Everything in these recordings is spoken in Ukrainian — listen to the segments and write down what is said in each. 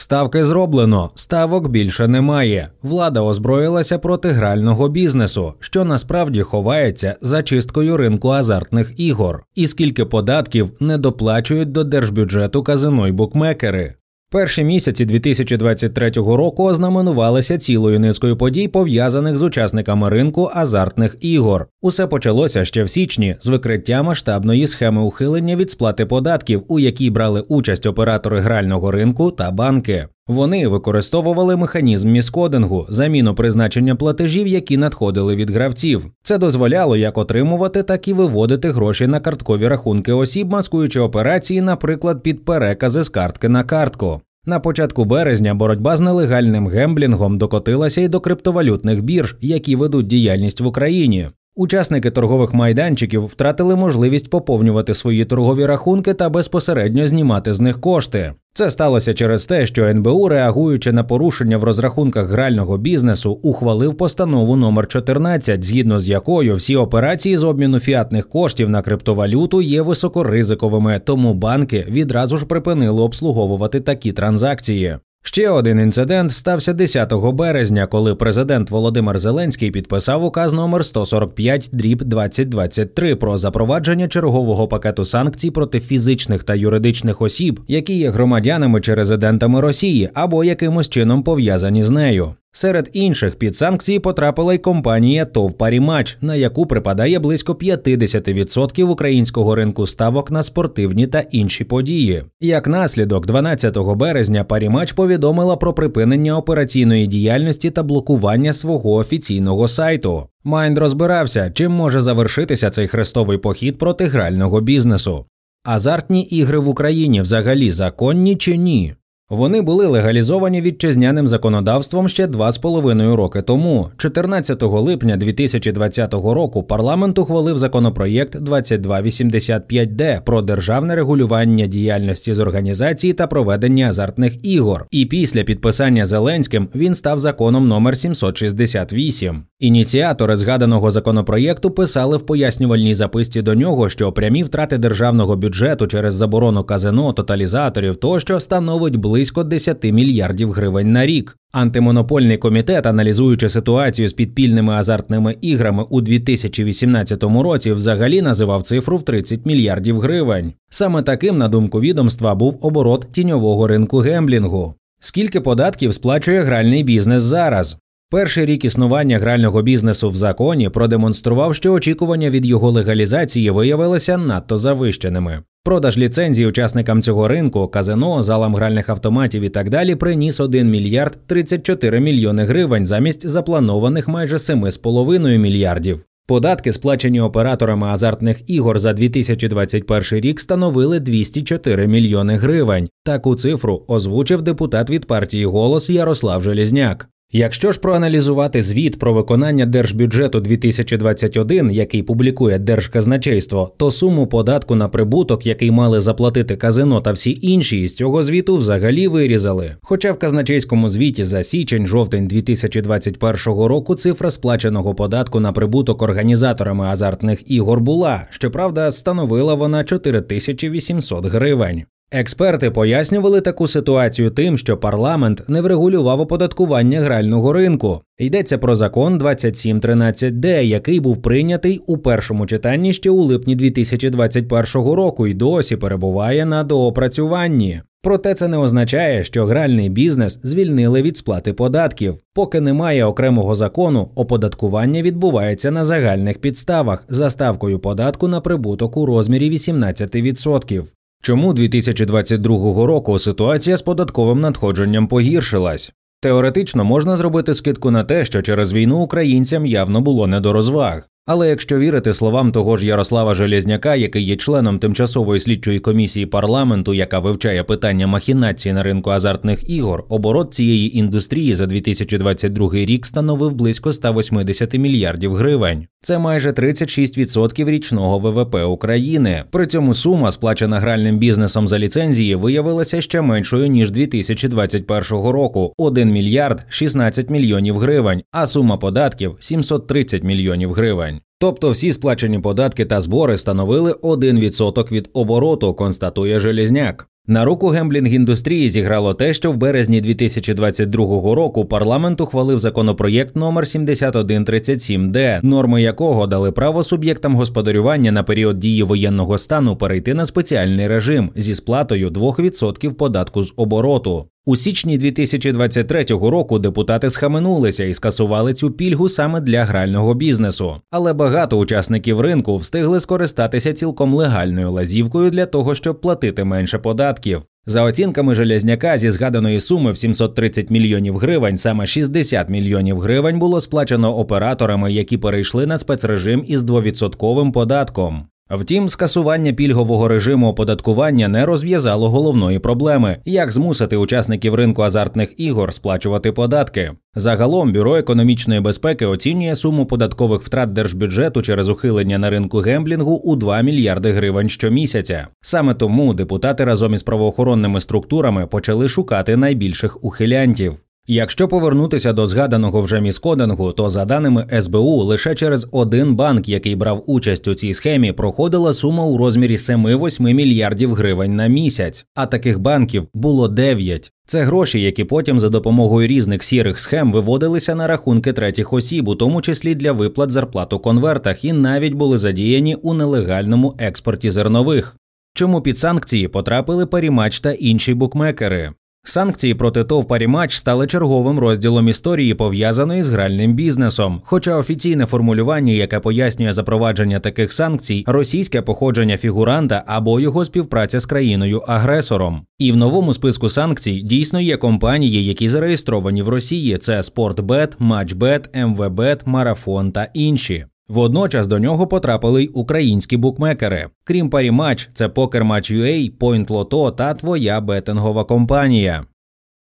Ставки зроблено, ставок більше немає. Влада озброїлася проти грального бізнесу, що насправді ховається за чисткою ринку азартних ігор, і скільки податків не доплачують до держбюджету казино й букмекери. Перші місяці 2023 року ознаменувалися цілою низкою подій, пов'язаних з учасниками ринку азартних ігор. Усе почалося ще в січні з викриття масштабної схеми ухилення від сплати податків, у якій брали участь оператори грального ринку та банки. Вони використовували механізм міскодингу, заміну призначення платежів, які надходили від гравців. Це дозволяло як отримувати, так і виводити гроші на карткові рахунки осіб, маскуючи операції, наприклад, під перекази з картки на картку. На початку березня боротьба з нелегальним гемблінгом докотилася й до криптовалютних бірж, які ведуть діяльність в Україні. Учасники торгових майданчиків втратили можливість поповнювати свої торгові рахунки та безпосередньо знімати з них кошти. Це сталося через те, що НБУ, реагуючи на порушення в розрахунках грального бізнесу, ухвалив постанову номер 14, згідно з якою всі операції з обміну фіатних коштів на криптовалюту є високоризиковими, тому банки відразу ж припинили обслуговувати такі транзакції. Ще один інцидент стався 10 березня, коли президент Володимир Зеленський підписав указ номер 145 дріб 2023 про запровадження чергового пакету санкцій проти фізичних та юридичних осіб, які є громадянами чи резидентами Росії або якимось чином пов'язані з нею. Серед інших під санкції потрапила й компанія ТОВ Парімач, на яку припадає близько 50% українського ринку ставок на спортивні та інші події. Як наслідок, 12 березня Парімач повідомила про припинення операційної діяльності та блокування свого офіційного сайту. Майнд розбирався, чим може завершитися цей хрестовий похід проти грального бізнесу. Азартні ігри в Україні взагалі законні чи ні? Вони були легалізовані вітчизняним законодавством ще два з половиною роки тому. 14 липня 2020 року парламент ухвалив законопроєкт 2285Д про державне регулювання діяльності з організації та проведення азартних ігор. І після підписання Зеленським він став законом номер 768. Ініціатори згаданого законопроєкту писали в пояснювальній записці до нього, що прямі втрати державного бюджету через заборону казино, тоталізаторів тощо становить близько 10 мільярдів гривень на рік. Антимонопольний комітет, аналізуючи ситуацію з підпільними азартними іграми у 2018 році, взагалі називав цифру в 30 мільярдів гривень. Саме таким, на думку відомства, був оборот тіньового ринку гемблінгу. Скільки податків сплачує гральний бізнес зараз? Перший рік існування грального бізнесу в законі продемонстрував, що очікування від його легалізації виявилися надто завищеними. Продаж ліцензій учасникам цього ринку, казино, залам гральних автоматів і так далі приніс 1 мільярд 34 мільйони гривень замість запланованих майже 7,5 мільярдів. Податки, сплачені операторами азартних ігор за 2021 рік, становили 204 мільйони гривень. Таку цифру озвучив депутат від партії Голос Ярослав Желізняк. Якщо ж проаналізувати звіт про виконання держбюджету 2021, який публікує Держказначейство, то суму податку на прибуток, який мали заплатити казино та всі інші із цього звіту, взагалі вирізали. Хоча в казначейському звіті за січень-жовтень 2021 року цифра сплаченого податку на прибуток організаторами азартних ігор була, щоправда, становила вона 4800 гривень. Експерти пояснювали таку ситуацію тим, що парламент не врегулював оподаткування грального ринку. Йдеться про закон 2713Д, який був прийнятий у першому читанні ще у липні 2021 року і досі перебуває на доопрацюванні. Проте це не означає, що гральний бізнес звільнили від сплати податків. Поки немає окремого закону, оподаткування відбувається на загальних підставах за ставкою податку на прибуток у розмірі 18%. Чому 2022 року ситуація з податковим надходженням погіршилась? Теоретично можна зробити скидку на те, що через війну українцям явно було не до розваг. Але якщо вірити словам того ж Ярослава Железняка, який є членом тимчасової слідчої комісії парламенту, яка вивчає питання махінації на ринку азартних ігор, оборот цієї індустрії за 2022 рік становив близько 180 мільярдів гривень. Це майже 36% річного ВВП України. При цьому сума, сплачена гральним бізнесом за ліцензії, виявилася ще меншою ніж 2021 року 1 мільярд 16 мільйонів гривень, а сума податків 730 мільйонів гривень. Гривень. Тобто всі сплачені податки та збори становили 1% від обороту, констатує Желізняк. На руку гемблінг індустрії зіграло те, що в березні 2022 року парламент ухвалив законопроєкт номер 7137Д, норми якого дали право суб'єктам господарювання на період дії воєнного стану перейти на спеціальний режим зі сплатою 2% податку з обороту. У січні 2023 року депутати схаменулися і скасували цю пільгу саме для грального бізнесу. Але багато учасників ринку встигли скористатися цілком легальною лазівкою для того, щоб платити менше податків. За оцінками Железняка, зі згаданої суми в 730 мільйонів гривень, саме 60 мільйонів гривень було сплачено операторами, які перейшли на спецрежим із двовідсотковим податком. Втім, скасування пільгового режиму оподаткування не розв'язало головної проблеми, як змусити учасників ринку азартних ігор сплачувати податки. Загалом бюро економічної безпеки оцінює суму податкових втрат держбюджету через ухилення на ринку гемблінгу у 2 мільярди гривень щомісяця. Саме тому депутати разом із правоохоронними структурами почали шукати найбільших ухилянтів. Якщо повернутися до згаданого вже міскодингу, то за даними СБУ, лише через один банк, який брав участь у цій схемі, проходила сума у розмірі 7-8 мільярдів гривень на місяць. А таких банків було 9. Це гроші, які потім за допомогою різних сірих схем виводилися на рахунки третіх осіб, у тому числі для виплат зарплат у конвертах, і навіть були задіяні у нелегальному експорті зернових. Чому під санкції потрапили Парімач та інші букмекери? Санкції проти ТОВ Parimatch стали черговим розділом історії, пов'язаної з гральним бізнесом. Хоча офіційне формулювання, яке пояснює запровадження таких санкцій, російське походження фігуранта або його співпраця з країною-агресором. І в новому списку санкцій дійсно є компанії, які зареєстровані в Росії: це Sportbet, Matchbet, МВБет, Марафон та інші. Водночас до нього потрапили й українські букмекери. Крім Parimatch, це PokerMatch.ua, Point Lotto та твоя бетингова компанія.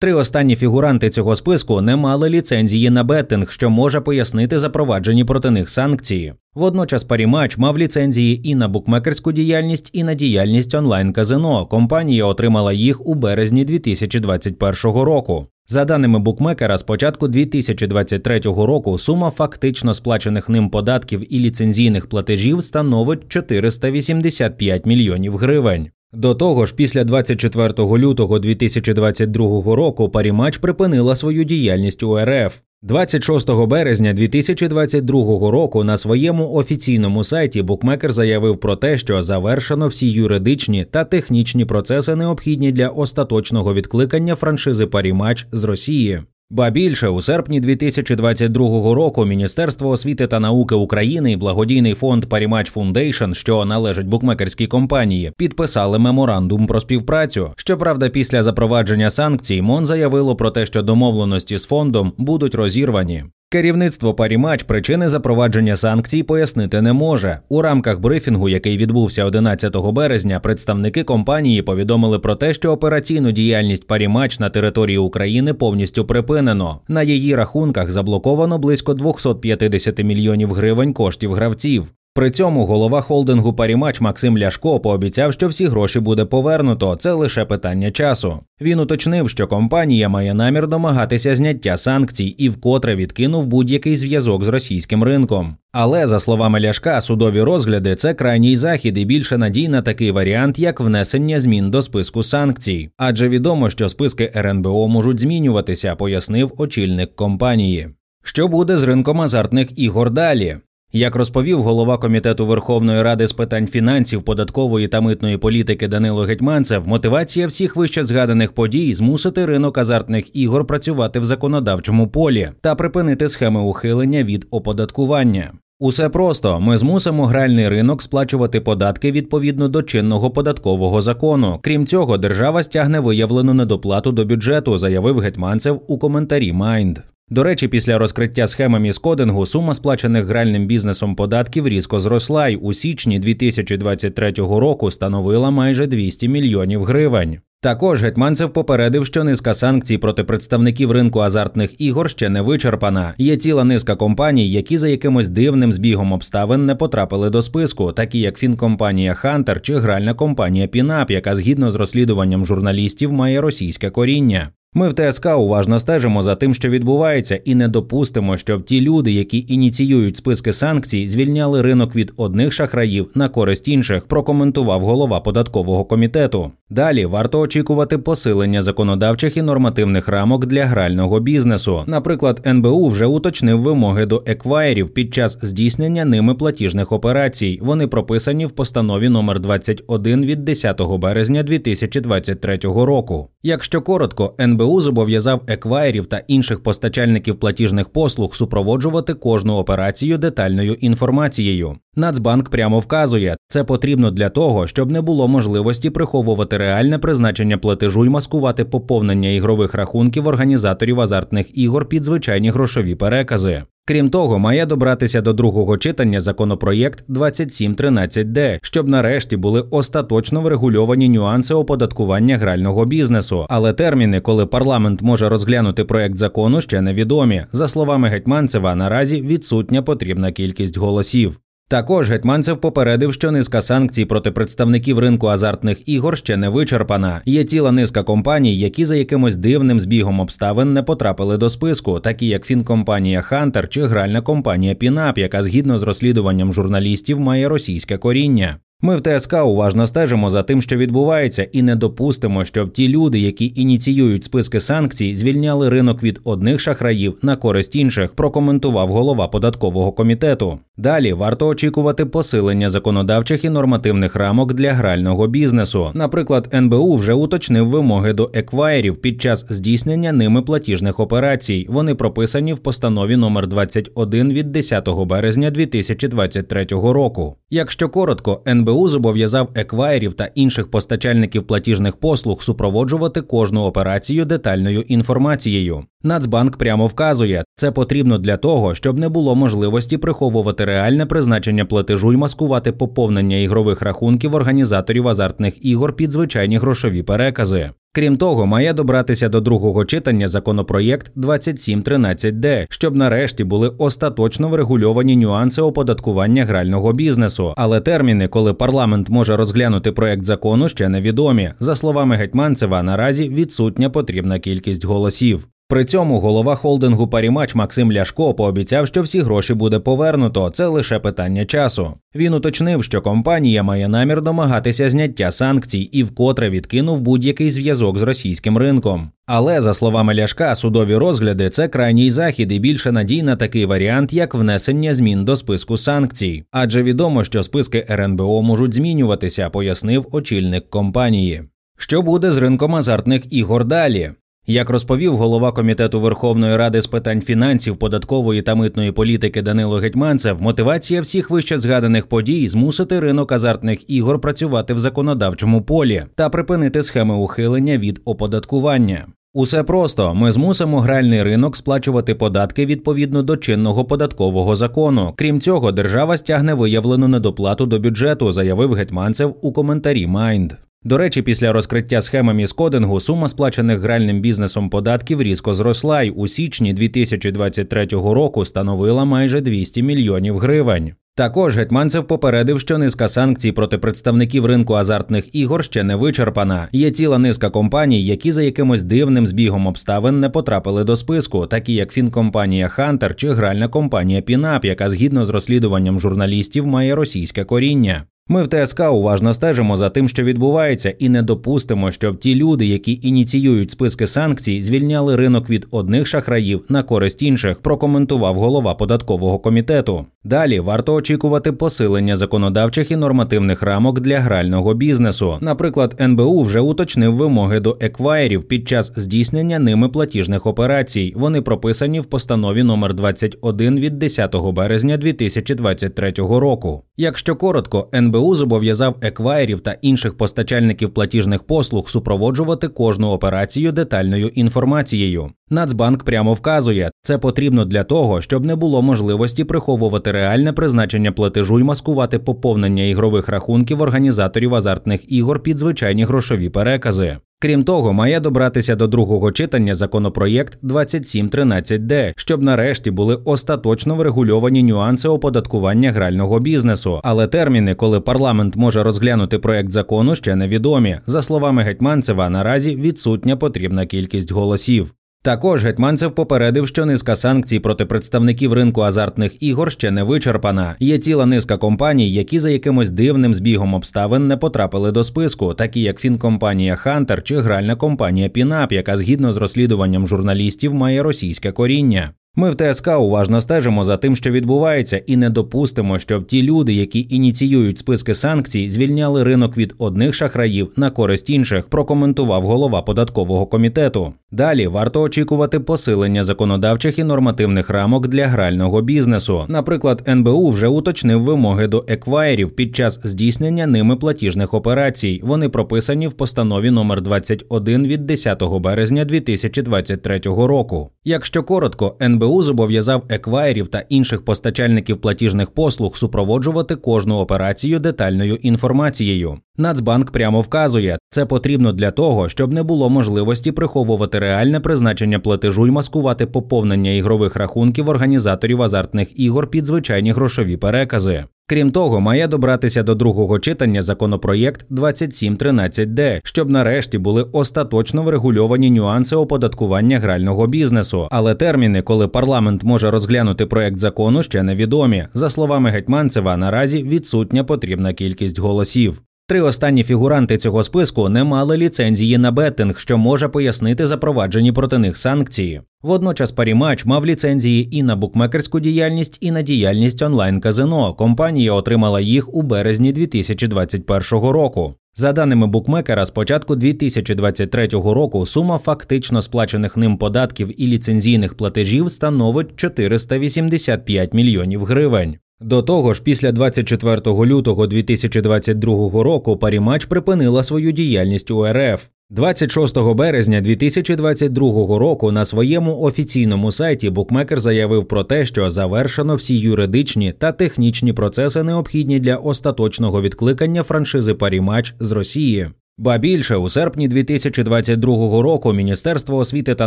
Три останні фігуранти цього списку не мали ліцензії на беттинг, що може пояснити запроваджені проти них санкції. Водночас Парімач мав ліцензії і на букмекерську діяльність, і на діяльність онлайн казино. Компанія отримала їх у березні 2021 року. За даними букмекера, з початку 2023 року сума фактично сплачених ним податків і ліцензійних платежів становить 485 мільйонів гривень. До того ж, після 24 лютого 2022 року Парімач припинила свою діяльність у РФ. 26 березня 2022 року на своєму офіційному сайті букмекер заявив про те, що завершено всі юридичні та технічні процеси, необхідні для остаточного відкликання франшизи Parimatch з Росії. Ба більше у серпні 2022 року Міністерство освіти та науки України і благодійний фонд Parimatch Foundation, що належить букмекерській компанії, підписали меморандум про співпрацю. Щоправда, після запровадження санкцій МОН заявило про те, що домовленості з фондом будуть розірвані. Керівництво Parimatch причини запровадження санкцій пояснити не може. У рамках брифінгу, який відбувся 11 березня, представники компанії повідомили про те, що операційну діяльність Parimatch на території України повністю припинено. На її рахунках заблоковано близько 250 мільйонів гривень коштів гравців. При цьому голова холдингу Parimatch Максим Ляшко пообіцяв, що всі гроші буде повернуто. Це лише питання часу. Він уточнив, що компанія має намір домагатися зняття санкцій і вкотре відкинув будь-який зв'язок з російським ринком. Але за словами Ляшка, судові розгляди це крайній захід і більше надій на такий варіант, як внесення змін до списку санкцій. Адже відомо, що списки РНБО можуть змінюватися, пояснив очільник компанії. Що буде з ринком азартних ігор далі? Як розповів голова комітету Верховної Ради з питань фінансів, податкової та митної політики Данило Гетьманцев, мотивація всіх вище згаданих подій змусити ринок азартних ігор працювати в законодавчому полі та припинити схеми ухилення від оподаткування. Усе просто ми змусимо гральний ринок сплачувати податки відповідно до чинного податкового закону. Крім цього, держава стягне виявлену недоплату до бюджету, заявив Гетьманцев у коментарі Майнд. До речі, після розкриття схеми міскодингу сума сплачених гральним бізнесом податків різко зросла й у січні 2023 року становила майже 200 мільйонів гривень. Також Гетьманцев попередив, що низка санкцій проти представників ринку азартних ігор ще не вичерпана. Є ціла низка компаній, які за якимось дивним збігом обставин не потрапили до списку, такі як фінкомпанія Хантер чи гральна компанія Пінап, яка згідно з розслідуванням журналістів має російське коріння. Ми в ТСК уважно стежимо за тим, що відбувається, і не допустимо, щоб ті люди, які ініціюють списки санкцій, звільняли ринок від одних шахраїв на користь інших. Прокоментував голова податкового комітету. Далі варто очікувати посилення законодавчих і нормативних рамок для грального бізнесу. Наприклад, НБУ вже уточнив вимоги до еквайрів під час здійснення ними платіжних операцій. Вони прописані в постанові номер 21 від 10 березня 2023 року. Якщо коротко, НБУ зобов'язав еквайрів та інших постачальників платіжних послуг супроводжувати кожну операцію детальною інформацією. Нацбанк прямо вказує, це потрібно для того, щоб не було можливості приховувати реальне призначення платежу і маскувати поповнення ігрових рахунків організаторів азартних ігор під звичайні грошові перекази. Крім того, має добратися до другого читання законопроєкт 2713Д, щоб нарешті були остаточно врегульовані нюанси оподаткування грального бізнесу. Але терміни, коли парламент може розглянути проект закону, ще невідомі. За словами Гетьманцева, наразі відсутня потрібна кількість голосів. Також Гетьманцев попередив, що низка санкцій проти представників ринку азартних ігор ще не вичерпана. Є ціла низка компаній, які за якимось дивним збігом обставин не потрапили до списку, такі як фінкомпанія Хантер чи гральна компанія Пінап, яка згідно з розслідуванням журналістів має російське коріння. Ми в ТСК уважно стежимо за тим, що відбувається, і не допустимо, щоб ті люди, які ініціюють списки санкцій, звільняли ринок від одних шахраїв на користь інших. Прокоментував голова податкового комітету. Далі варто очікувати посилення законодавчих і нормативних рамок для грального бізнесу. Наприклад, НБУ вже уточнив вимоги до еквайрів під час здійснення ними платіжних операцій. Вони прописані в постанові номер 21 від 10 березня 2023 року. Якщо коротко, НБУ НБУ зобов'язав еквайрів та інших постачальників платіжних послуг супроводжувати кожну операцію детальною інформацією. Нацбанк прямо вказує, це потрібно для того, щоб не було можливості приховувати реальне призначення платежу і маскувати поповнення ігрових рахунків організаторів азартних ігор під звичайні грошові перекази. Крім того, має добратися до другого читання законопроєкт 2713Д, щоб нарешті були остаточно врегульовані нюанси оподаткування грального бізнесу. Але терміни, коли парламент може розглянути проект закону, ще невідомі. За словами Гетьманцева, наразі відсутня потрібна кількість голосів. При цьому голова холдингу Парімач Максим Ляшко пообіцяв, що всі гроші буде повернуто. Це лише питання часу. Він уточнив, що компанія має намір домагатися зняття санкцій і вкотре відкинув будь-який зв'язок з російським ринком. Але за словами Ляшка, судові розгляди це крайній захід і більше надій на такий варіант, як внесення змін до списку санкцій. Адже відомо, що списки РНБО можуть змінюватися, пояснив очільник компанії. Що буде з ринком азартних ігор далі? Як розповів голова комітету Верховної Ради з питань фінансів, податкової та митної політики Данило Гетьманцев, мотивація всіх вище згаданих подій змусити ринок азартних ігор працювати в законодавчому полі та припинити схеми ухилення від оподаткування. Усе просто ми змусимо гральний ринок сплачувати податки відповідно до чинного податкового закону. Крім цього, держава стягне виявлену недоплату до бюджету, заявив Гетьманцев у коментарі Майнд. До речі, після розкриття схеми міскодингу сума сплачених гральним бізнесом податків різко зросла й у січні 2023 року становила майже 200 мільйонів гривень. Також Гетьманцев попередив, що низка санкцій проти представників ринку азартних ігор ще не вичерпана. Є ціла низка компаній, які за якимось дивним збігом обставин не потрапили до списку, такі як фінкомпанія Хантер чи гральна компанія Пінап, яка згідно з розслідуванням журналістів має російське коріння. Ми в ТСК уважно стежимо за тим, що відбувається, і не допустимо, щоб ті люди, які ініціюють списки санкцій, звільняли ринок від одних шахраїв на користь інших. Прокоментував голова податкового комітету. Далі варто очікувати посилення законодавчих і нормативних рамок для грального бізнесу. Наприклад, НБУ вже уточнив вимоги до еквайрів під час здійснення ними платіжних операцій. Вони прописані в постанові номер 21 від 10 березня 2023 року. Якщо коротко, НБУ зобов'язав еквайрів та інших постачальників платіжних послуг супроводжувати кожну операцію детальною інформацією. Нацбанк прямо вказує, це потрібно для того, щоб не було можливості приховувати реальне призначення платежу і маскувати поповнення ігрових рахунків організаторів азартних ігор під звичайні грошові перекази. Крім того, має добратися до другого читання законопроєкт 2713Д, щоб нарешті були остаточно врегульовані нюанси оподаткування грального бізнесу. Але терміни, коли парламент може розглянути проект закону, ще невідомі. За словами Гетьманцева, наразі відсутня потрібна кількість голосів. Також Гетьманцев попередив, що низка санкцій проти представників ринку азартних ігор ще не вичерпана. Є ціла низка компаній, які за якимось дивним збігом обставин не потрапили до списку, такі як фінкомпанія Хантер чи гральна компанія Пінап, яка згідно з розслідуванням журналістів має російське коріння. Ми в ТСК уважно стежимо за тим, що відбувається, і не допустимо, щоб ті люди, які ініціюють списки санкцій, звільняли ринок від одних шахраїв на користь інших. Прокоментував голова податкового комітету. Далі варто очікувати посилення законодавчих і нормативних рамок для грального бізнесу. Наприклад, НБУ вже уточнив вимоги до еквайрів під час здійснення ними платіжних операцій. Вони прописані в постанові номер 21 від 10 березня 2023 року. Якщо коротко, НБУ НБУ зобов'язав еквайрів та інших постачальників платіжних послуг супроводжувати кожну операцію детальною інформацією. Нацбанк прямо вказує, це потрібно для того, щоб не було можливості приховувати реальне призначення платежу і маскувати поповнення ігрових рахунків організаторів азартних ігор під звичайні грошові перекази. Крім того, має добратися до другого читання законопроєкт 2713Д, щоб нарешті були остаточно врегульовані нюанси оподаткування грального бізнесу. Але терміни, коли парламент може розглянути проект закону, ще невідомі. За словами Гетьманцева, наразі відсутня потрібна кількість голосів. Три останні фігуранти цього списку не мали ліцензії на беттинг, що може пояснити запроваджені проти них санкції. Водночас Парімач мав ліцензії і на букмекерську діяльність, і на діяльність онлайн казино. Компанія отримала їх у березні 2021 року. За даними букмекера, з початку 2023 року сума фактично сплачених ним податків і ліцензійних платежів становить 485 мільйонів гривень. До того ж, після 24 лютого 2022 року Parimatch припинила свою діяльність у РФ. 26 березня 2022 року на своєму офіційному сайті букмекер заявив про те, що завершено всі юридичні та технічні процеси необхідні для остаточного відкликання франшизи Parimatch з Росії. Ба більше у серпні 2022 року Міністерство освіти та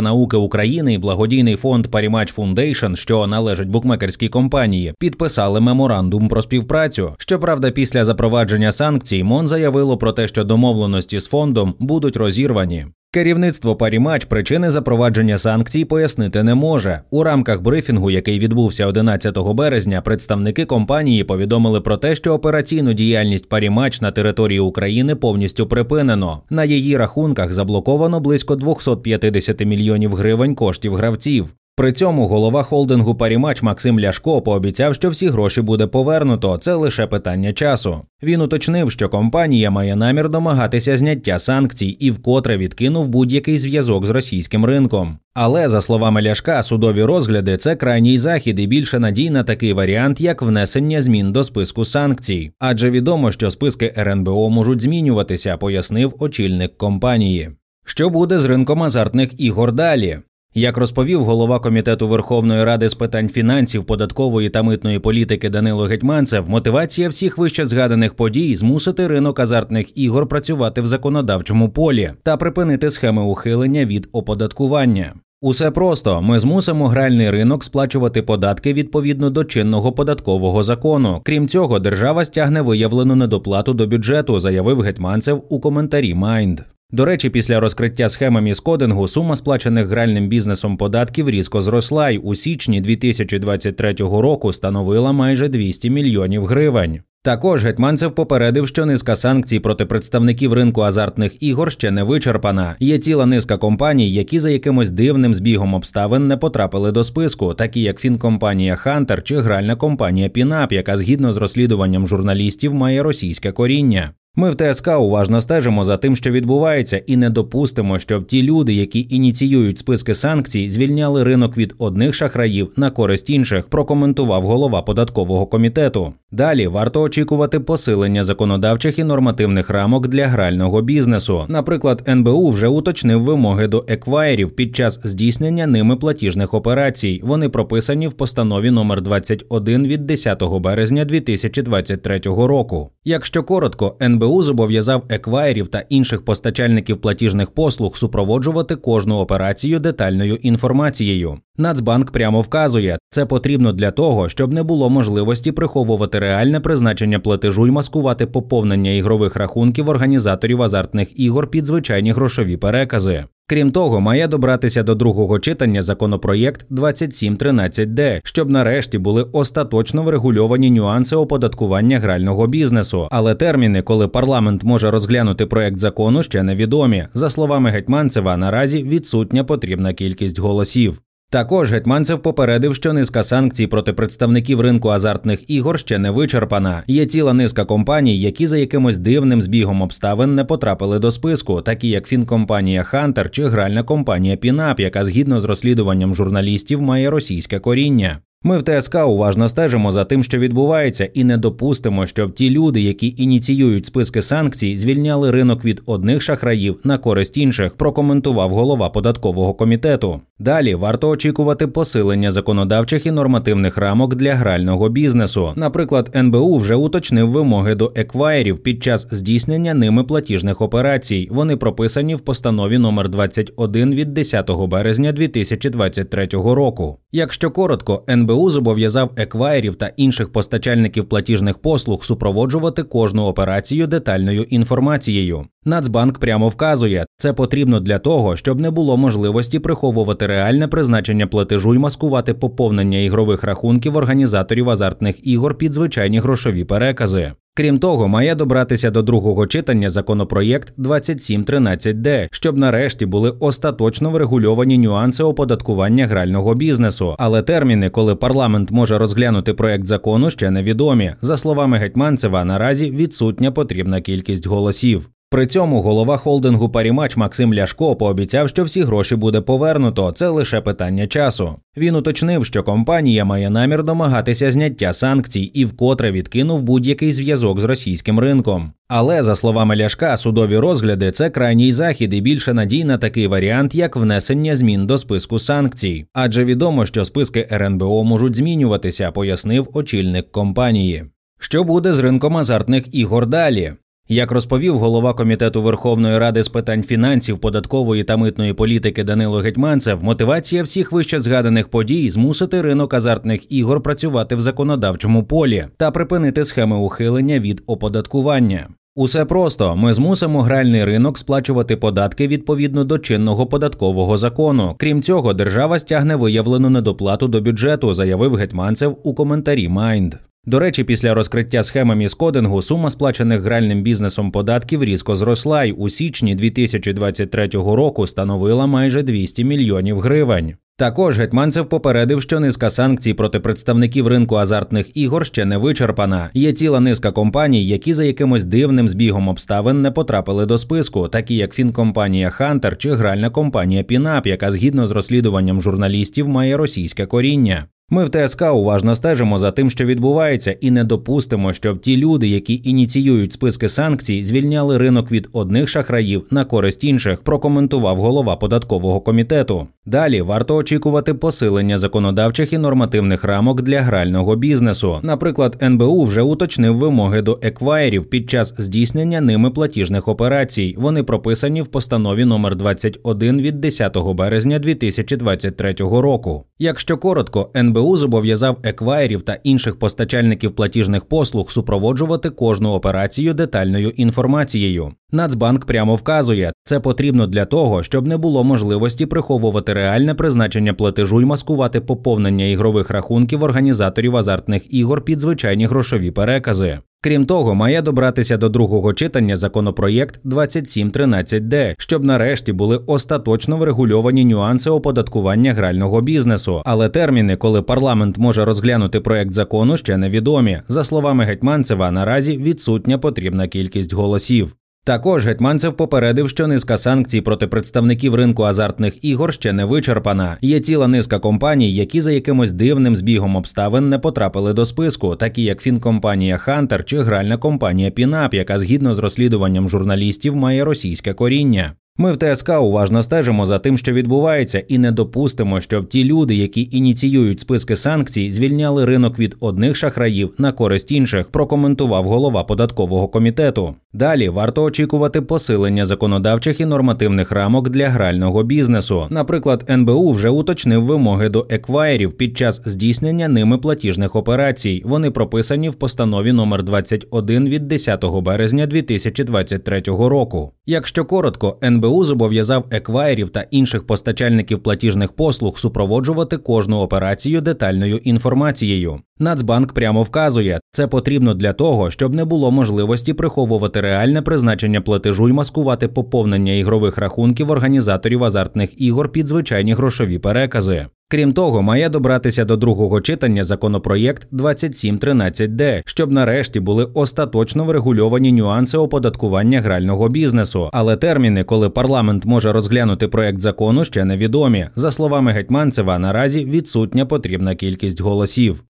науки України і благодійний фонд Parimatch Foundation, що належить букмекерській компанії, підписали меморандум про співпрацю. Щоправда, після запровадження санкцій МОН заявило про те, що домовленості з фондом будуть розірвані. Керівництво Parimatch причини запровадження санкцій пояснити не може. У рамках брифінгу, який відбувся 11 березня, представники компанії повідомили про те, що операційну діяльність Parimatch на території України повністю припинено. На її рахунках заблоковано близько 250 мільйонів гривень коштів гравців. При цьому голова холдингу Parimatch Максим Ляшко пообіцяв, що всі гроші буде повернуто. Це лише питання часу. Він уточнив, що компанія має намір домагатися зняття санкцій і вкотре відкинув будь-який зв'язок з російським ринком. Але за словами Ляшка, судові розгляди це крайній захід і більше надій на такий варіант, як внесення змін до списку санкцій. Адже відомо, що списки РНБО можуть змінюватися, пояснив очільник компанії. Що буде з ринком азартних ігор далі? Як розповів голова комітету Верховної Ради з питань фінансів, податкової та митної політики Данило Гетьманцев, мотивація всіх вище згаданих подій змусити ринок азартних ігор працювати в законодавчому полі та припинити схеми ухилення від оподаткування. Усе просто ми змусимо гральний ринок сплачувати податки відповідно до чинного податкового закону. Крім цього, держава стягне виявлену недоплату до бюджету, заявив Гетьманцев у коментарі Майнд. До речі, після розкриття схеми міскодингу сума сплачених гральним бізнесом податків різко зросла й у січні 2023 року становила майже 200 мільйонів гривень. Також Гетманцев попередив, що низка санкцій проти представників ринку азартних ігор ще не вичерпана. Є ціла низка компаній, які за якимось дивним збігом обставин не потрапили до списку, такі як фінкомпанія Хантер чи гральна компанія Пінап, яка згідно з розслідуванням журналістів має російське коріння. Ми в ТСК уважно стежимо за тим, що відбувається, і не допустимо, щоб ті люди, які ініціюють списки санкцій, звільняли ринок від одних шахраїв на користь інших. Прокоментував голова податкового комітету. Далі варто очікувати посилення законодавчих і нормативних рамок для грального бізнесу. Наприклад, НБУ вже уточнив вимоги до еквайрів під час здійснення ними платіжних операцій. Вони прописані в постанові номер 21 від 10 березня 2023 року. Якщо коротко, НБУ зобов'язав еквайрів та інших постачальників платіжних послуг супроводжувати кожну операцію детальною інформацією. Нацбанк прямо вказує, це потрібно для того, щоб не було можливості приховувати реальне призначення платежу і маскувати поповнення ігрових рахунків організаторів азартних ігор під звичайні грошові перекази. Крім того, має добратися до другого читання законопроєкт 2713Д, щоб нарешті були остаточно врегульовані нюанси оподаткування грального бізнесу. Але терміни, коли парламент може розглянути проект закону, ще невідомі. За словами Гетьманцева, наразі відсутня потрібна кількість голосів. Також Гетьманцев попередив, що низка санкцій проти представників ринку азартних ігор ще не вичерпана. Є ціла низка компаній, які за якимось дивним збігом обставин не потрапили до списку, такі як фінкомпанія Хантер чи гральна компанія Пінап, яка згідно з розслідуванням журналістів має російське коріння. Ми в ТСК уважно стежимо за тим, що відбувається, і не допустимо, щоб ті люди, які ініціюють списки санкцій, звільняли ринок від одних шахраїв на користь інших. Прокоментував голова податкового комітету. Далі варто очікувати посилення законодавчих і нормативних рамок для грального бізнесу. Наприклад, НБУ вже уточнив вимоги до еквайрів під час здійснення ними платіжних операцій. Вони прописані в постанові номер 21 від 10 березня 2023 року. Якщо коротко, НБУ зобов'язав еквайрів та інших постачальників платіжних послуг супроводжувати кожну операцію детальною інформацією. Нацбанк прямо вказує, це потрібно для того, щоб не було можливості приховувати реальне призначення платежу і маскувати поповнення ігрових рахунків організаторів азартних ігор під звичайні грошові перекази. Крім того, має добратися до другого читання законопроєкт 2713Д, щоб нарешті були остаточно врегульовані нюанси оподаткування грального бізнесу. Але терміни, коли парламент може розглянути проект закону, ще невідомі. За словами Гетьманцева, наразі відсутня потрібна кількість голосів. При цьому голова холдингу Парімач Максим Ляшко пообіцяв, що всі гроші буде повернуто. Це лише питання часу. Він уточнив, що компанія має намір домагатися зняття санкцій і вкотре відкинув будь-який зв'язок з російським ринком. Але за словами Ляшка, судові розгляди це крайній захід і більше надій на такий варіант, як внесення змін до списку санкцій. Адже відомо, що списки РНБО можуть змінюватися, пояснив очільник компанії. Що буде з ринком азартних ігор далі? Як розповів голова комітету Верховної Ради з питань фінансів, податкової та митної політики Данило Гетьманцев, мотивація всіх вище згаданих подій змусити ринок азартних ігор працювати в законодавчому полі та припинити схеми ухилення від оподаткування. Усе просто ми змусимо гральний ринок сплачувати податки відповідно до чинного податкового закону. Крім цього, держава стягне виявлену недоплату до бюджету, заявив Гетьманцев у коментарі Майнд. До речі, після розкриття схеми міскодингу сума сплачених гральним бізнесом податків різко зросла й у січні 2023 року становила майже 200 мільйонів гривень. Також Гетьманцев попередив, що низка санкцій проти представників ринку азартних ігор ще не вичерпана. Є ціла низка компаній, які за якимось дивним збігом обставин не потрапили до списку, такі як фінкомпанія Хантер чи гральна компанія Пінап, яка згідно з розслідуванням журналістів має російське коріння. Ми в ТСК уважно стежимо за тим, що відбувається, і не допустимо, щоб ті люди, які ініціюють списки санкцій, звільняли ринок від одних шахраїв на користь інших. Прокоментував голова податкового комітету. Далі варто очікувати посилення законодавчих і нормативних рамок для грального бізнесу. Наприклад, НБУ вже уточнив вимоги до еквайрів під час здійснення ними платіжних операцій. Вони прописані в постанові номер 21 від 10 березня 2023 року. Якщо коротко, НБУ зобов'язав еквайрів та інших постачальників платіжних послуг супроводжувати кожну операцію детальною інформацією. Нацбанк прямо вказує, це потрібно для того, щоб не було можливості приховувати реальне призначення платежу і маскувати поповнення ігрових рахунків організаторів азартних ігор під звичайні грошові перекази. Крім того, має добратися до другого читання законопроєкт 2713Д, щоб нарешті були остаточно врегульовані нюанси оподаткування грального бізнесу. Але терміни, коли парламент може розглянути проект закону, ще невідомі. За словами Гетьманцева, наразі відсутня потрібна кількість голосів. Також Гетьманцев попередив, що низка санкцій проти представників ринку азартних ігор ще не вичерпана. Є ціла низка компаній, які за якимось дивним збігом обставин не потрапили до списку, такі як фінкомпанія Хантер чи гральна компанія Пінап, яка згідно з розслідуванням журналістів має російське коріння. Ми в ТСК уважно стежимо за тим, що відбувається, і не допустимо, щоб ті люди, які ініціюють списки санкцій, звільняли ринок від одних шахраїв на користь інших. Прокоментував голова податкового комітету. Далі варто очікувати посилення законодавчих і нормативних рамок для грального бізнесу. Наприклад, НБУ вже уточнив вимоги до еквайрів під час здійснення ними платіжних операцій. Вони прописані в постанові номер 21 від 10 березня 2023 року. Якщо коротко, НБУ зобов'язав еквайрів та інших постачальників платіжних послуг супроводжувати кожну операцію детальною інформацією. Нацбанк прямо вказує, це потрібно для того, щоб не було можливості приховувати реальне призначення платежу і маскувати поповнення ігрових рахунків організаторів азартних ігор під звичайні грошові перекази. Крім того, має добратися до другого читання законопроєкт 2713Д, щоб нарешті були остаточно врегульовані нюанси оподаткування грального бізнесу. Але терміни, коли парламент може розглянути проект закону, ще невідомі. За словами Гетьманцева, наразі відсутня потрібна кількість голосів.